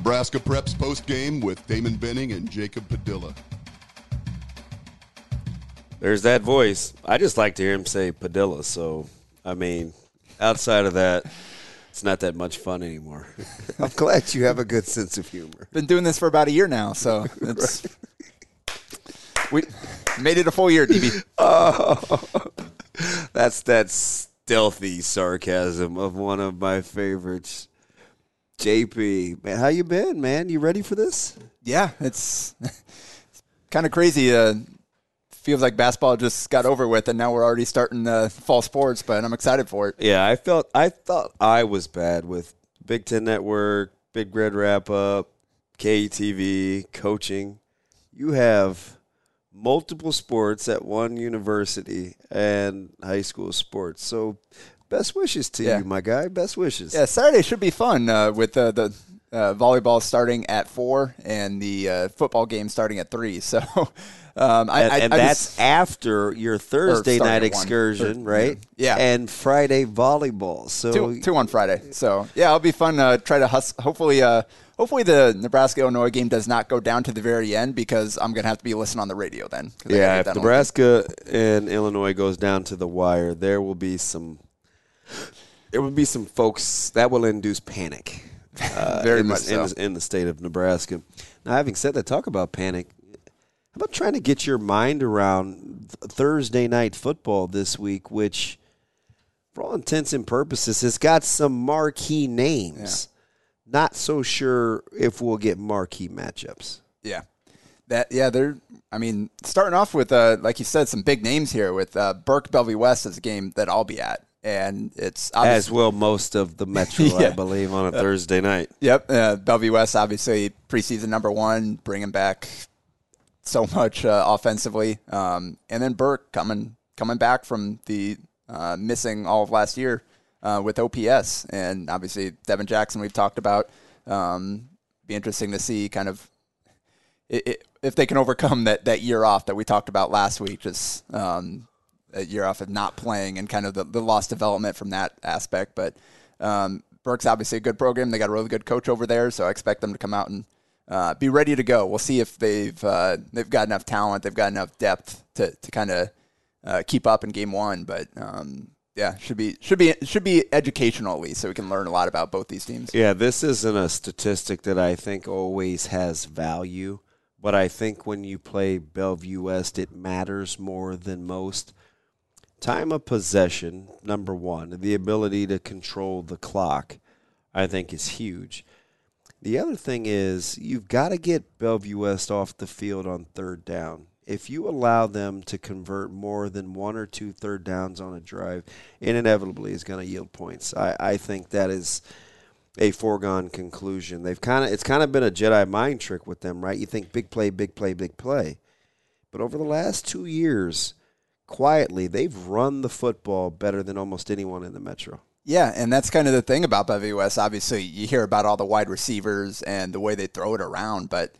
Nebraska Preps post game with Damon Benning and Jacob Padilla. There's that voice. I just like to hear him say Padilla. So, I mean, outside of that, it's not that much fun anymore. I'm glad you have a good sense of humor. Been doing this for about a year now, so it's we made it a full year, DB. Oh, that's that stealthy sarcasm of one of my favorites. JP, man, how you been, man? You ready for this? Yeah, it's, it's kind of crazy. Uh, feels like basketball just got over with, and now we're already starting uh, fall sports. But I'm excited for it. Yeah, I felt I thought I was bad with Big Ten Network, Big Red Wrap Up, KTV, coaching. You have multiple sports at one university and high school sports. So, best wishes to Yeah. you, my guy. Best wishes. Yeah, Saturday should be fun uh, with uh, the uh, volleyball starting at four and the uh, football game starting at three. So, um, I, and, I, and I that's just- after your Thursday night at one. excursion, right? yeah. And Friday volleyball. So two, two on Friday. So yeah, it'll be fun. Uh, try to hus- hopefully, uh, hopefully the Nebraska Illinois game does not go down to the very end because I'm gonna have to be listening on the radio then. Yeah, if. Nebraska and Illinois goes down to the wire, there will be some. There will be some folks that will induce panic. Uh, Very in much the, in, the, in the state of Nebraska. Now, having said that, talk about panic. How about trying to get your mind around th- Thursday night football this week, which, for all intents and purposes, has got some marquee names. Not so sure if we'll get marquee matchups. Yeah. That yeah, they're I mean, starting off with uh like you said, some big names here with uh Burke Bellevue West is a game that I'll be at. And it's As will most of the Metro, I believe, on a Thursday night. Yep. Uh, Bellevue West obviously preseason number one, bringing back so much uh, offensively. Um, and then Burke coming coming back from the uh, missing all of last year uh, with OPS, and obviously Devin Jackson we've talked about. Um, be interesting to see kind of i i if they can overcome that, that year off that we talked about last week, just um, a year off of not playing and kind of the, the lost development from that aspect. But um, Burke's obviously a good program. They got a really good coach over there, so I expect them to come out and uh, be ready to go. We'll see if they've uh, they've got enough talent, they've got enough depth to, to kind of uh, keep up in game one. But um, yeah, should be should be should be educational at least, so we can learn a lot about both these teams. Yeah, this isn't a statistic that I think always has value, but I think when you play Bellevue West, it matters more than most. Time of possession, number one, the ability to control the clock, I think is huge. The other thing is you've got to get Bellevue West off the field on third down. If you allow them to convert more than one or two third downs on a drive, it inevitably is going to yield points. I, I think that is a foregone conclusion. They've kind of it's kind of been a Jedi mind trick with them, right? You think big play, big play, big play. But over the last 2 years, quietly, they've run the football better than almost anyone in the Metro. Yeah, and that's kind of the thing about Bellevue West. Obviously, you hear about all the wide receivers and the way they throw it around, but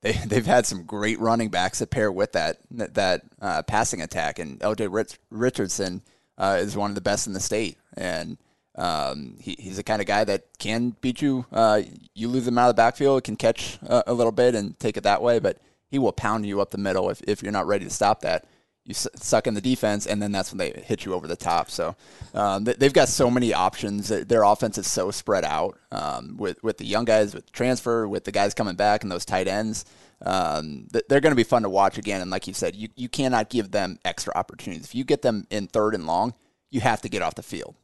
they they've had some great running backs that pair with that that uh, passing attack. And L.J. Rich, Richardson uh, is one of the best in the state, and um, he, he's the kind of guy that can beat you. Uh, you lose him out of the backfield, can catch uh, a little bit and take it that way, but he will pound you up the middle if, if you're not ready to stop that you suck in the defense, and then that's when they hit you over the top. So um, they've got so many options. Their- offense is so spread out um, with with the young guys, with transfer, with the guys coming back, and those tight ends. Um, they're going to be fun to watch again. And like you said, you, you cannot give them extra opportunities. If you get them in third and long, you have to get off the field.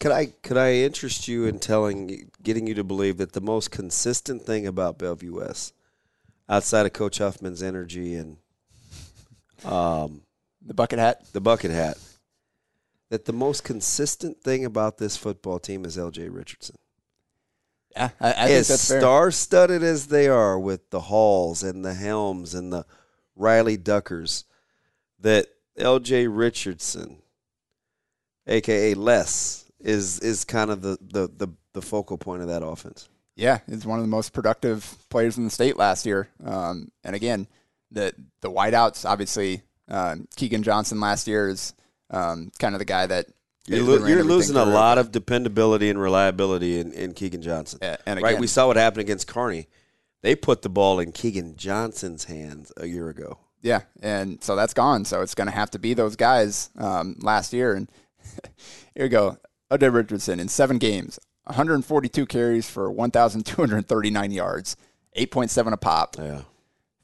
Could I could I interest you in telling getting you to believe that the most consistent thing about Bellevue West, outside of Coach Huffman's energy and um, The bucket hat. the bucket hat, that the most consistent thing about this football team is L.J. Richardson. Yeah, I, I think as that's fair. star-studded as they are with the Halls and the Helms and the Riley Duckers, that L.J. Richardson, aka Les, is is kind of the the the, the focal point of that offense. Yeah, he's one of the most productive players in the state last year. Um, and again, the the wideouts, obviously, uh, Keegan Johnson last year is um, kind of the guy that You're, lo- you're losing a through. lot of dependability and reliability in, in Keegan Johnson. Yeah, and right, we saw what happened against Kearney. They put the ball in Keegan Johnson's hands a year ago. Yeah, and so that's gone. So it's going to have to be those guys um, last year. And here we go. Odell Richardson in seven games, 142 carries for 1,239 yards, 8.7 a pop, Yeah.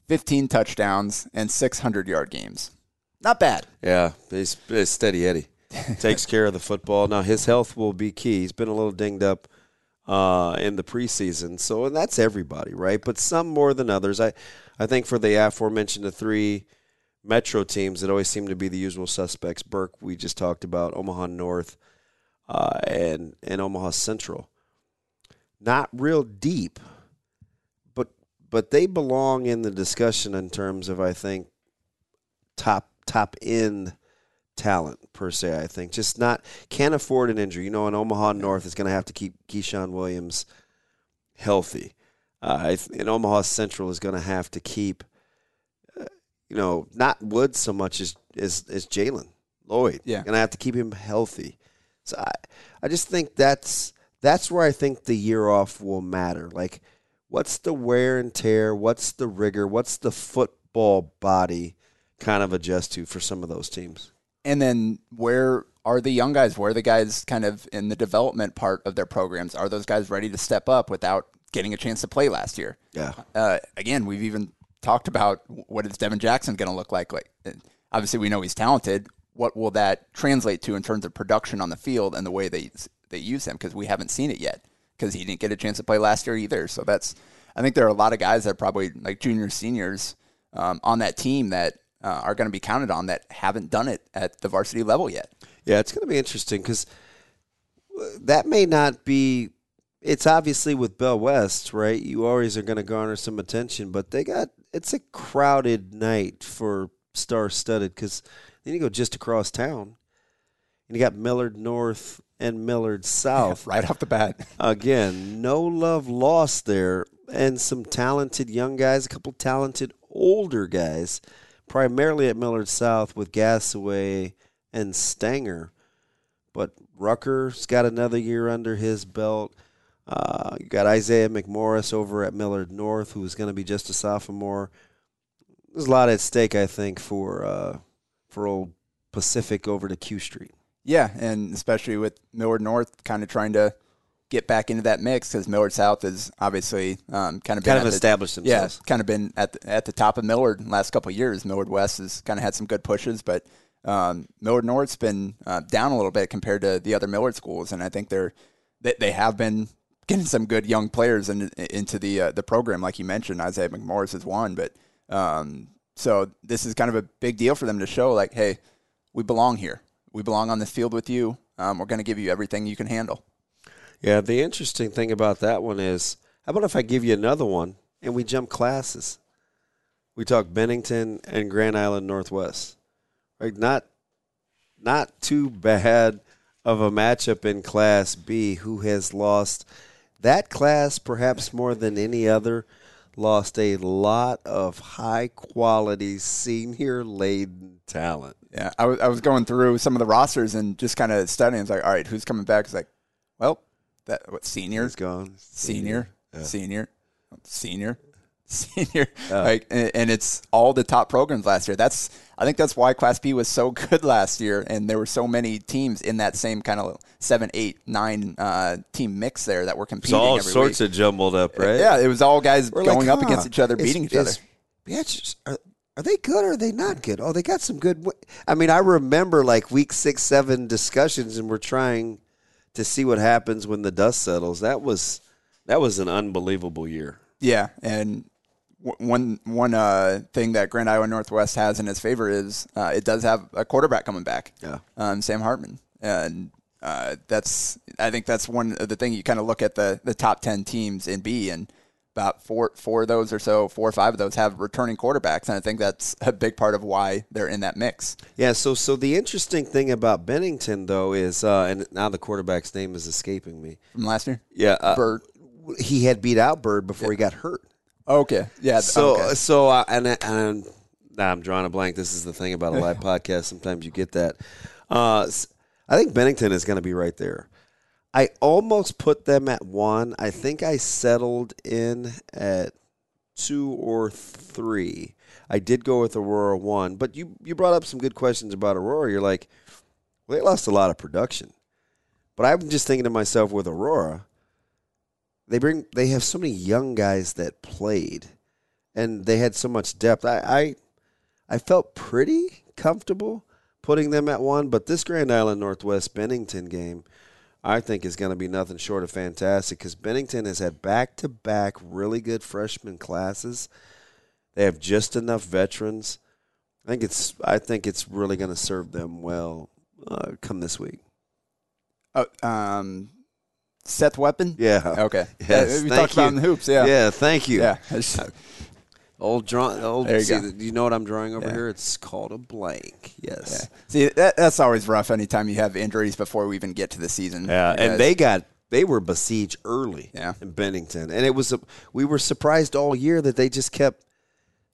15 touchdowns, and 600 yard games. Not bad. Yeah, he's, he's steady Eddie. Takes care of the football. Now his health will be key. He's been a little dinged up uh, in the preseason, so and that's everybody, right? But some more than others. I, I think for the aforementioned the three Metro teams that always seem to be the usual suspects. Burke, we just talked about Omaha North, uh, and and Omaha Central. Not real deep, but they belong in the discussion in terms of I think top top end talent per se. I think just not can't afford an injury. You know, in Omaha North is going to have to keep Keyshawn Williams healthy. Uh, I and Omaha Central is going to have to keep, uh, you know, not Woods so much as as, as Jalen Lloyd. Yeah. going to have to keep him healthy. So I, I just think that's that's where I think the year off will matter. Like, what's the wear and tear? What's the rigor? What's the football body kind of adjust to for some of those teams? And then where are the young guys? Where are the guys kind of in the development part of their programs? Are those guys ready to step up without getting a chance to play last year? Yeah. Uh, again, we've even talked about what is Devin Jackson going to look like. Like, uh, obviously, we know he's talented. What will that translate to in terms of production on the field and the way they they use him? Because we haven't seen it yet. Because he didn't get a chance to play last year either. So that's I think there are a lot of guys that probably like juniors, seniors um, on that team that uh, are going to be counted on that haven't done it at the varsity level yet. Yeah, it's going to be interesting because that may not be. It's obviously with Bell West, right? You always are going to garner some attention, but they got it's a crowded night for star studded because then you go just across town and you got Millard North and Millard South. right off the bat. Again, no love lost there, and some talented young guys, a couple talented older guys, primarily at Millard South with Gasaway and Stanger. But Rucker's got another year under his belt. Uh, you got Isaiah McMorris over at Millard North, who's going to be just a sophomore. There's a lot at stake, I think, for uh, for old Pacific over to Q Street. Yeah, and especially with Millard North kind of trying to get back into that mix because Millard South has obviously um, kind of been Kind of the- established themselves. Yeah, kind of been at the, at the top of Millard in the last couple of years. Millard West has kind of had some good pushes, but um, Millard North's been uh, down a little bit compared to the other Millard schools, and I think they're they, they have been getting some good young players in, into the uh, the program, like you mentioned. Isaiah McMorris is one, but um, so this is kind of a big deal for them to show, like, hey, we belong here. We belong on the field with you. Um, we're going to give you everything you can handle. Yeah, the interesting thing about that one is how about if I give you another one and we jump classes? We talk Bennington and Grand Island Northwest. Right? Not not too bad of a matchup in class B who has lost that class perhaps more than any other lost a lot of high quality senior laden talent. Yeah, I was going through some of the rosters and just kind of studying. It's like, all right, who's coming back? It's like, well, that what senior, He's gone. senior, senior, senior, senior. Like, and, and it's all the top programs last year. That's I think that's why Class B was so good last year, and there were so many teams in that same kind of seven, eight, nine uh, team mix there that were competing. It's all every sorts week. of jumbled up, right? Yeah, it was all guys We're going like, up against each other, beating each other. Bitch, are, are they good or are they not good? Oh, they got some good. I mean, I remember like week six, seven discussions, and we're trying to see what happens when the dust settles. That was that was an unbelievable year. Yeah, and one one uh, thing that Grand Island Northwest has in its favor is uh, it does have a quarterback coming back. Yeah. um, Sam Hartman, and uh, that's I think that's one of the thing you kind of look at the the top ten teams in B and about four four of those or so, four or five of those have returning quarterbacks, and I think that's a big part of why they're in that mix. Yeah, so so the interesting thing about Bennington though is, uh, and now the quarterback's name is escaping me. From last year, Yeah, uh, Bird. He had beat out Bird before he got hurt. Okay, yeah. So okay. so uh, and and nah, I'm drawing a blank. This is the thing about a live podcast. Sometimes you get that. Uh, I think Bennington is going to be right there. I almost put them at one. I think I settled in at two or three. I did go with Aurora one, but you you brought up some good questions about Aurora. You're like, well, they lost a lot of production, but I'm just thinking to myself with Aurora, they bring they have so many young guys that played, and they had so much depth. I I, I felt pretty comfortable putting them at one, but this Grand Island Northwest Bennington game. I think is going to be nothing short of fantastic because Bennington has had back to back really good freshman classes. They have just enough veterans. I think it's I think it's really going to serve them well uh, come this week. Oh, um, Seth Weapon. Yeah. Okay. Yes, Uh, we thank talked about you. in the hoops. Yeah. Yeah. Thank you. Yeah. Old draw. Old. There you see, go. You know what I'm drawing over Yeah. here? It's called a blank. Yes. Yeah. See, that, that's always rough anytime you have injuries before we even get to the season. Yeah, Because- and they got they were besieged early Yeah. in Bennington, and it was a, we were surprised all year that they just kept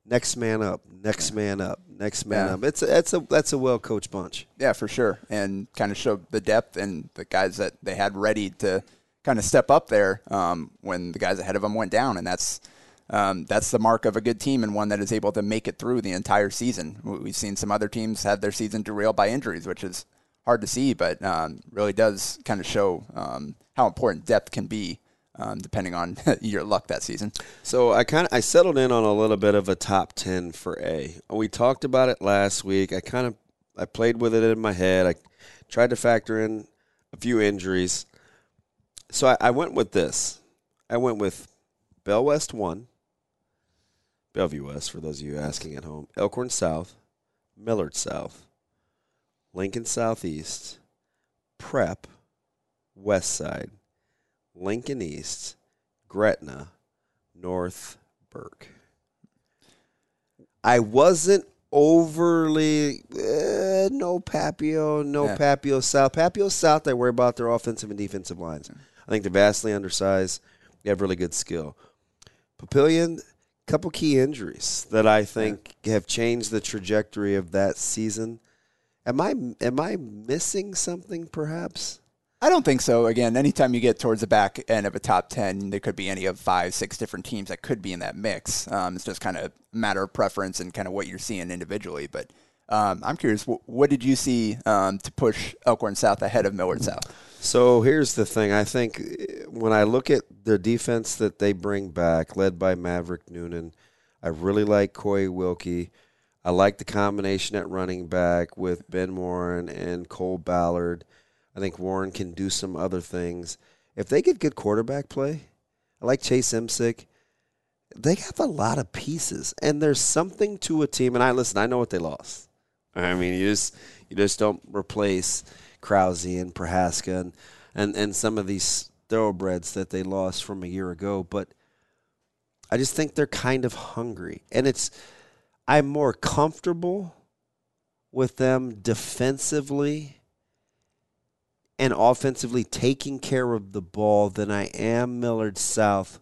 next man up, next man up, next man Yeah. up. It's a, that's a that's a well coached bunch. Yeah, for sure. And kind of showed the depth and the guys that they had ready to kind of step up there um, when the guys ahead of them went down. And that's um, that's the mark of a good team and one that is able to make it through the entire season. We- We've seen some other teams have their season derailed by injuries, which is hard to see, but um, really does kind of show um, how important depth can be. Um, depending on your luck that season, So I kind of I settled in on a little bit of a top ten for A. We talked about it last week. I kind of I played with it in my head. I tried to factor in a few injuries. So I, I went with this. I went with Bell West one, Bellevue West for those of you asking at home, Elkhorn South, Millard South, Lincoln Southeast, Prep, West Side, Lincoln East, Gretna, North Burke. I wasn't overly eh, no Papio, no Yeah. Papio South. Papio South, I worry about their offensive and defensive lines. I think they're vastly undersized. They have really good skill. Papillion, couple key injuries that I think have changed the trajectory of that season. Am I am I missing something perhaps? I don't think so. Again, anytime you get towards the back end of a top 10, there could be any of five, six different teams that could be in that mix. Um, it's just kind of a matter of preference and kind of what you're seeing individually. But um, I'm curious, wh- what did you see um, to push Elkhorn South ahead of Millard South? So here's the thing. I think eh, when I look at the defense that they bring back, led by Maverick Noonan, I really like Coy Wilkie. I like the combination at running back with Ben Warren and Cole Ballard. I think Warren can do some other things. If they get good quarterback play, I like Chase Emsick. They have a lot of pieces, and there's something to a team. And I listen. I know what they lost. I mean, you just you just don't replace Krause and Prohaska and, and and some of these thoroughbreds that they lost from a year ago. But I just think they're kind of hungry, and it's I'm more comfortable with them defensively and offensively taking care of the ball than I am Millard South,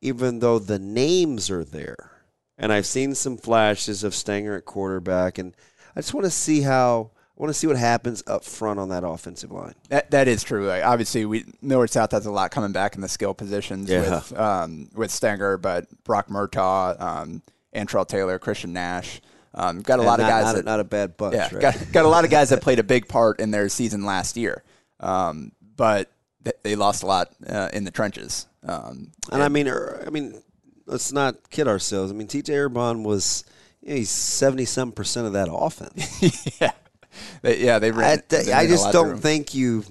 even though the names are there. And I've seen some flashes of Stanger at quarterback, and I just want to see how I want to see what happens up front on that offensive line. That, that is true. Like, obviously, we Millard South has a lot coming back in the skill positions Yeah. with um, with Stenger, but Brock Murtaugh, um, Antrell Taylor, Christian Nash. Um, got a lot And of guys not, that not a bad bunch, Yeah, right? got, got a lot of guys that played a big part in their season last year, um, but th- they lost a lot uh, in the trenches. Um, And I mean, er, I mean, let's not kid ourselves. I mean, TJ Erbon was you know, he's seventy some percent of that offense. yeah, they, yeah, they I, ran. they I just don't think you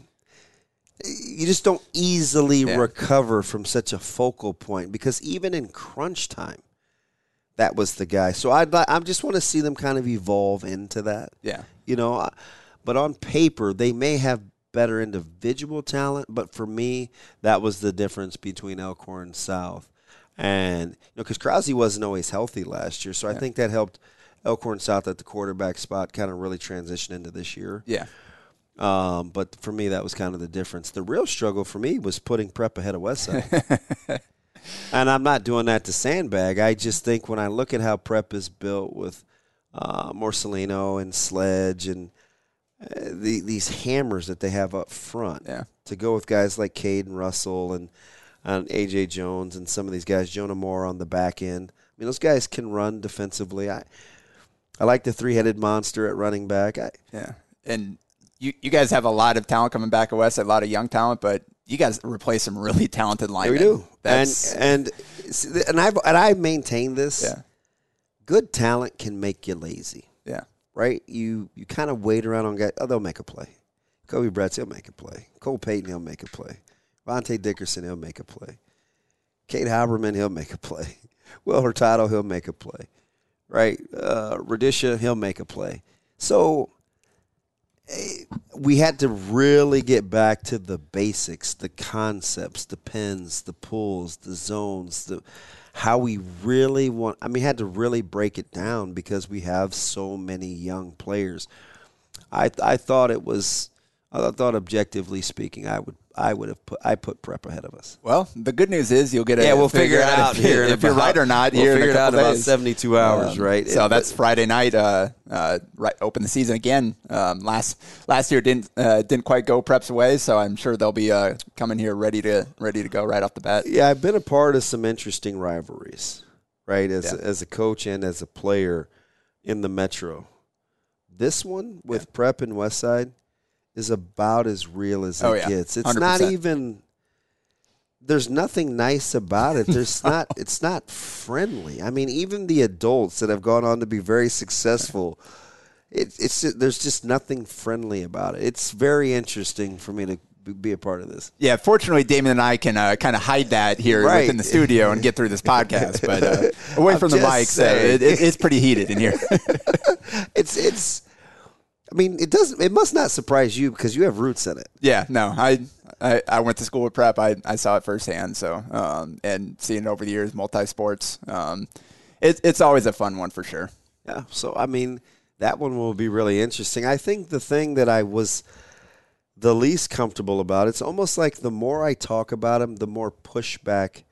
you just don't easily Yeah. recover from such a focal point because even in crunch time, that was the guy. So I'd I just want to see them kind of evolve into that. Yeah. you know, but on paper they may have better individual talent, but for me, that was the difference between Elkhorn South. And, you know, because Krause wasn't always healthy last year, so I think that helped Elkhorn South at the quarterback spot kind of really transitioned into this year. Yeah. Um, but for me, that was kind of the difference. The real struggle for me was putting prep ahead of Westside. and I'm not doing that to sandbag. I just think when I look at how prep is built with uh, Morcelino and Sledge and uh, the, these hammers that they have up front Yeah. to go with guys like Cade and Russell and, and AJ Jones and some of these guys, Jonah Moore on the back end. I mean, those guys can run defensively. I I like the three headed monster at running back. I, Yeah. And you, you guys have a lot of talent coming back at West, a lot of young talent, but you guys replace some really talented Yeah, linemen. we do. That's, and and and I and I maintain this. yeah. Good talent can make you lazy, Yeah. right? You you kind of wait around on guys. Oh, they'll make a play. Kobe Bretz, he'll make a play. Cole Payton, he'll make a play. Vontae Dickerson, he'll make a play. Kate Haberman, he'll make a play. Will Hurtado, he'll make a play. Right? Uh, Radisha, he'll make a play. So eh, we had to really get back to the basics, the concepts, the pins, the pulls, the zones, the how we really want. I mean, had to really break it down because we have so many young players. I I thought it was. I thought objectively speaking, I would I would have put I put prep ahead of us. Well, the good news is you'll get a Yeah, we'll figure it out if, here if you're right or not. we'll figure it out about 72 hours, right? So It- that's Friday night. Uh, uh, right, open the season again. Um, last last year didn't uh, didn't quite go Preps away, so I'm sure they'll be uh, coming here ready to ready to go right off the bat. Yeah, I've been a part of some interesting rivalries, right? As Yeah. as a coach and as a player in the Metro. This one with Prep and Westside is about as real as it Oh, yeah. gets. It's not 100%. even. There's nothing nice about it. There's not. It's not friendly. I mean, even the adults that have gone on to be very successful. It, it's there's just nothing friendly about it. It's very interesting for me to be a part of this. Yeah, fortunately, Damon and I can uh, kind of hide that here Right. within the studio and get through this podcast. But uh, away I'm from the just mics, uh, it, it, it's pretty heated in here. it's it's I mean, it doesn't it must not surprise you because you have roots in it. Yeah, no, I, I I went to school with prep. I, I saw it firsthand. So um, and seeing it over the years, multi sports, um, it, it's always a fun one for sure. Yeah. So I mean, that one will be really interesting. I think the thing that I was the least comfortable about, it's almost like the more I talk about them, the more pushback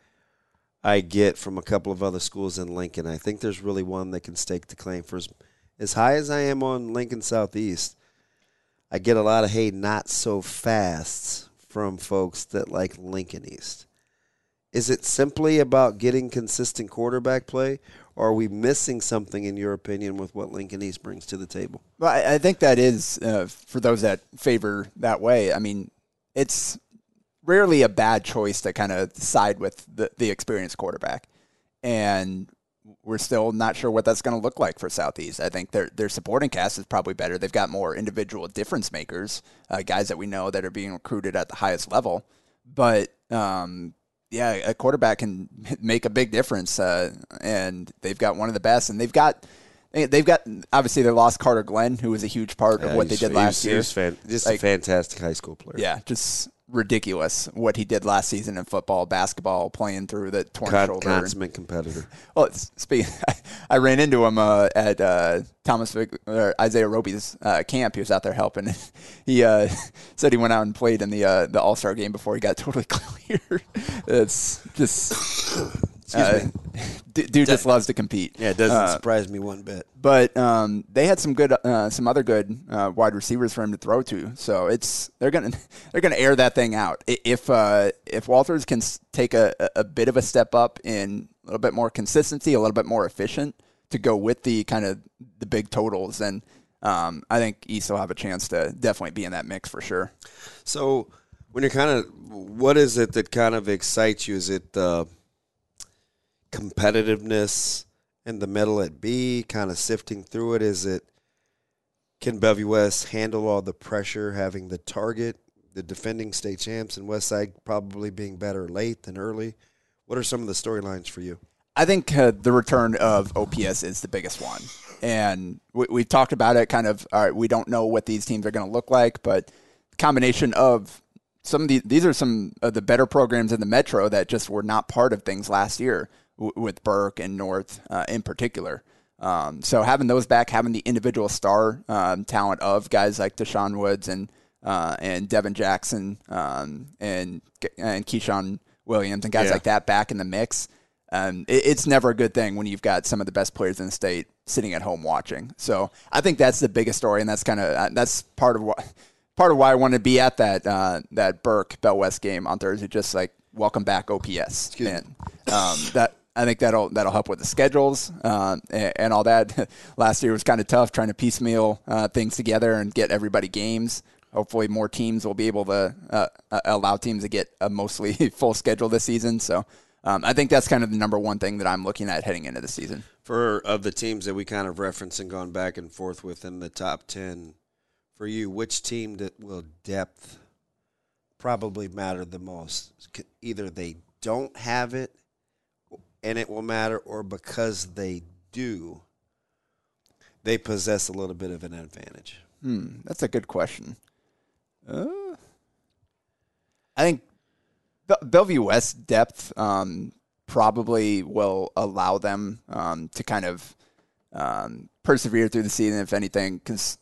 I get from a couple of other schools in Lincoln. I think there's really one that can stake the claim for as, as high as I am on Lincoln Southeast. I get a lot of hey, not so fast from folks that like Lincoln East. Is it simply about getting consistent quarterback play, or are we missing something, in your opinion, with what Lincoln East brings to the table? Well, I, I think that is uh, for those that favor that way. I mean, it's rarely a bad choice to kind of side with the, the experienced quarterback, and we're still not sure what that's going to look like for Southeast. I think their their supporting cast is probably better. They've got more individual difference makers, uh, guys that we know that are being recruited at the highest level. But um, yeah, a quarterback can make a big difference, uh, and they've got one of the best, and they've got. They- They've got obviously they lost Carter Glenn, who was a huge part of what they did last year. just Like- a fantastic high school player. Yeah, just ridiculous what he did last season in football, basketball, playing through the torn Con- shoulder. consummate competitor. Well, it's- speaking, I ran into him uh, at uh, Thomas Vic, or Isaiah Roby's uh, camp. He was out there helping. He uh, said he went out and played in the uh, the All Star game before he got totally cleared. it's just. Uh, d- dude just loves to compete. Yeah, it doesn't Uh, surprise me one bit. but um, they had some good, uh, some other good uh, wide receivers for him to throw to. So it's they're gonna they're gonna air that thing out. I- If uh, if Walters can s- take a, a bit of a step up in a little bit more consistency, a little bit more efficient to go with the kind of the big totals, then um, I think East will have a chance to definitely be in that mix for sure. So, when you're kind of, what is it that kind of excites you? Is it uh, competitiveness in the middle at B, kind of sifting through it? Is it can Bellevue West handle all the pressure, having the target, the defending state champs, and Westside probably being better late than early? What are some of the storylines for you? I think uh, the return of OPS is the biggest one. And we, we've talked about it kind of, all right, we don't know what these teams are going to look like, but combination of some of the these are some of the better programs in the Metro that just were not part of things last year w- with Burke and North uh, in particular. Um, so having those back, having the individual star um, talent of guys like Deshaun Woods and uh, and Devin Jackson um, and and Keyshawn Williams and guys Yeah. like that back in the mix. Um, it, it's never a good thing when you've got some of the best players in the state sitting at home watching. So I think that's the biggest story, and that's kind of uh, that's part of what part of why I want to be at that uh, that Burke Bell West game on Thursday. Just like welcome back OPS, and um, that I think that'll that'll help with the schedules uh, and, and all that. Last year was kind of tough trying to piecemeal uh, things together and get everybody games. Hopefully, more teams will be able to uh, uh, allow teams to get a mostly full schedule this season. So. Um, I think that's kind of the number one thing that I'm looking at heading into the season. For of the teams that we kind of referenced and gone back and forth with in the top 10, for you, which team that will depth probably matter the most? Either they don't have it and it will matter, or because they do, they possess a little bit of an advantage. Hmm, that's a good question. Uh, I think Be- Bellevue West depth um, probably will allow them um, to kind of um, persevere through the season, if anything, because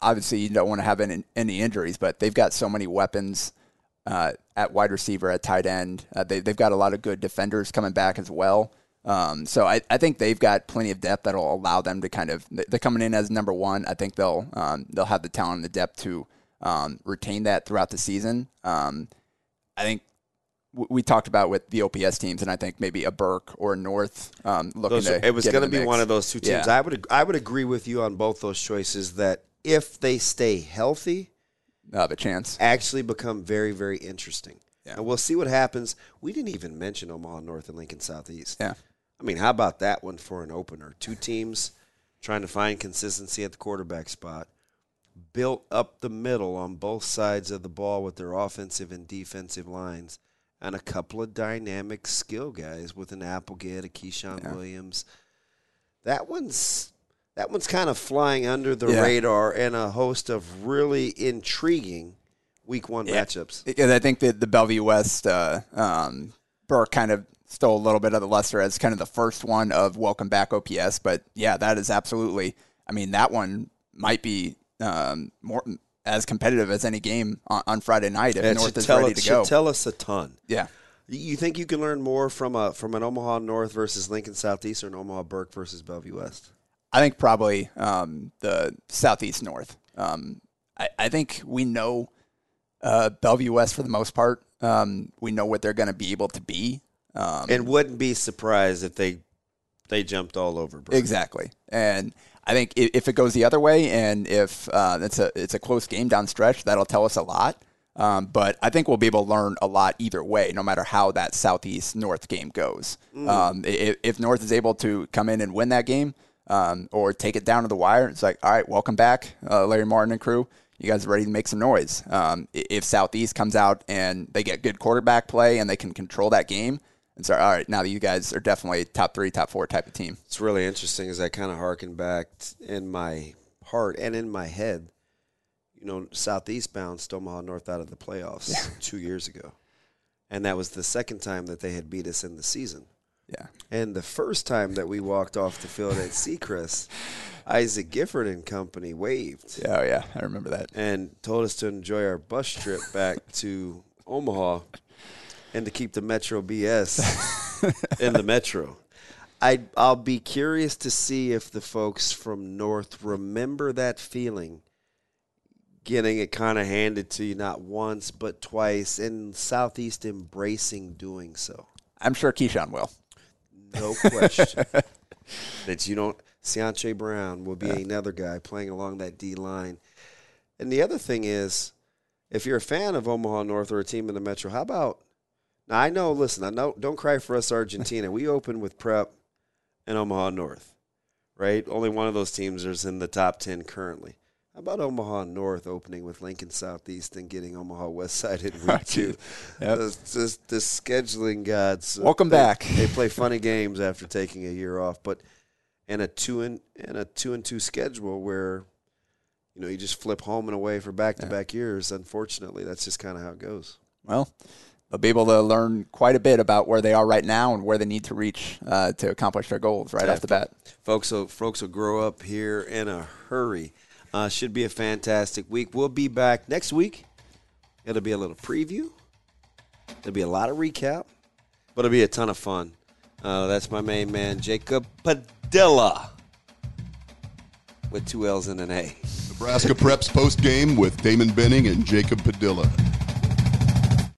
obviously you don't want to have any, any injuries, but they've got so many weapons uh, at wide receiver, at tight end. Uh, they, they've got a lot of good defenders coming back as well. Um, so I, I think they've got plenty of depth that'll allow them to kind of they're coming in as number one. I think they'll um, they'll have the talent and the depth to um, retain that throughout the season. Um, I think w- we talked about with the OPS teams, and I think maybe a Burke or a North um, looking Those to. it was going to be mix. one of those two teams. Yeah. I would I would agree with you on both those choices that if they stay healthy, Have a chance. actually become very, very interesting. Yeah. And we'll see what happens. We didn't even mention Omaha North and Lincoln Southeast. Yeah. I mean, how about that one for an opener? Two teams trying to find consistency at the quarterback spot, built up the middle on both sides of the ball with their offensive and defensive lines, and a couple of dynamic skill guys with an Applegate, a Keyshawn Yeah. Williams. That one's that one's kind of flying under the Yeah. radar and a host of really intriguing week one Yeah. matchups. Because I think that the Bellevue West uh, um, Burke kind of stole a little bit of the luster as kind of the first one of welcome back OPS. But yeah, that is absolutely. I mean, that one might be um, more as competitive as any game on, on Friday night if It North is tell, ready to should go. tell us a ton. yeah. You think you can learn more from a from an Omaha North versus Lincoln Southeast or an Omaha Burke versus Bellevue West? I think probably um, the southeast north. Um, I, I think we know uh, Bellevue West for the most part. Um, we know what they're going to be able to be. Um, And wouldn't be surprised if they they jumped all over Burke. Exactly, and I think i- if it goes the other way, and if uh, it's a it's a close game down stretch, that'll tell us a lot. Um, but I think we'll be able to learn a lot either way, no matter how that southeast north game goes. Um, if, if North is able to come in and win that game, um, or take it down to the wire, it's like, all right, welcome back, uh, Larry Martin and crew. You guys are ready to make some noise. Um, if Southeast comes out and they get good quarterback play and they can control that game, and it's all right. Now that you guys are definitely top three, top four type of team. It's really interesting as I kind of harken back in my heart and in my head. You know, Southeast bounced Omaha North out of the playoffs two years ago, and that was the second time that they had beat us in the season. Yeah. And the first time that we walked off the field at Seacrest, Isaac Gifford and company waved Oh yeah, I remember that. and told us to enjoy our bus trip back to Omaha and to keep the Metro BS in the Metro. I I'll be curious to see if the folks from North remember that feeling getting it kind of handed to you not once but twice and Southeast embracing doing so. I'm sure Keyshawn will. No question. that you don't. Seanche Brown will be another guy playing along that D line. And the other thing is, if you're a fan of Omaha North or a team in the Metro, how about? Now I know. Listen, I know. Don't cry for us, Argentina. we opened with Prep and Omaha North, right? Only one of those teams is in the top ten currently. How about Omaha North opening with Lincoln Southeast and getting Omaha West Side in week two? Yep. The, the, the scheduling gods. Welcome they- back. They play funny games after taking a year off, but in a two and in a two and two schedule where you know, you just flip home and away for back to back years. Unfortunately, that's just kind of how it goes. Well, they'll be able to learn quite a bit about where they are right now and where they need to reach uh, to accomplish their goals right off the bat. Folks, so folks will grow up here in a hurry. Uh, should be a fantastic week. We'll be back next week. It'll be a little preview. There'll be a lot of recap, but it'll be a ton of fun. Uh, that's my main man, Jacob Padilla, with two L's and an A. Nebraska Preps post game with Damon Benning and Jacob Padilla.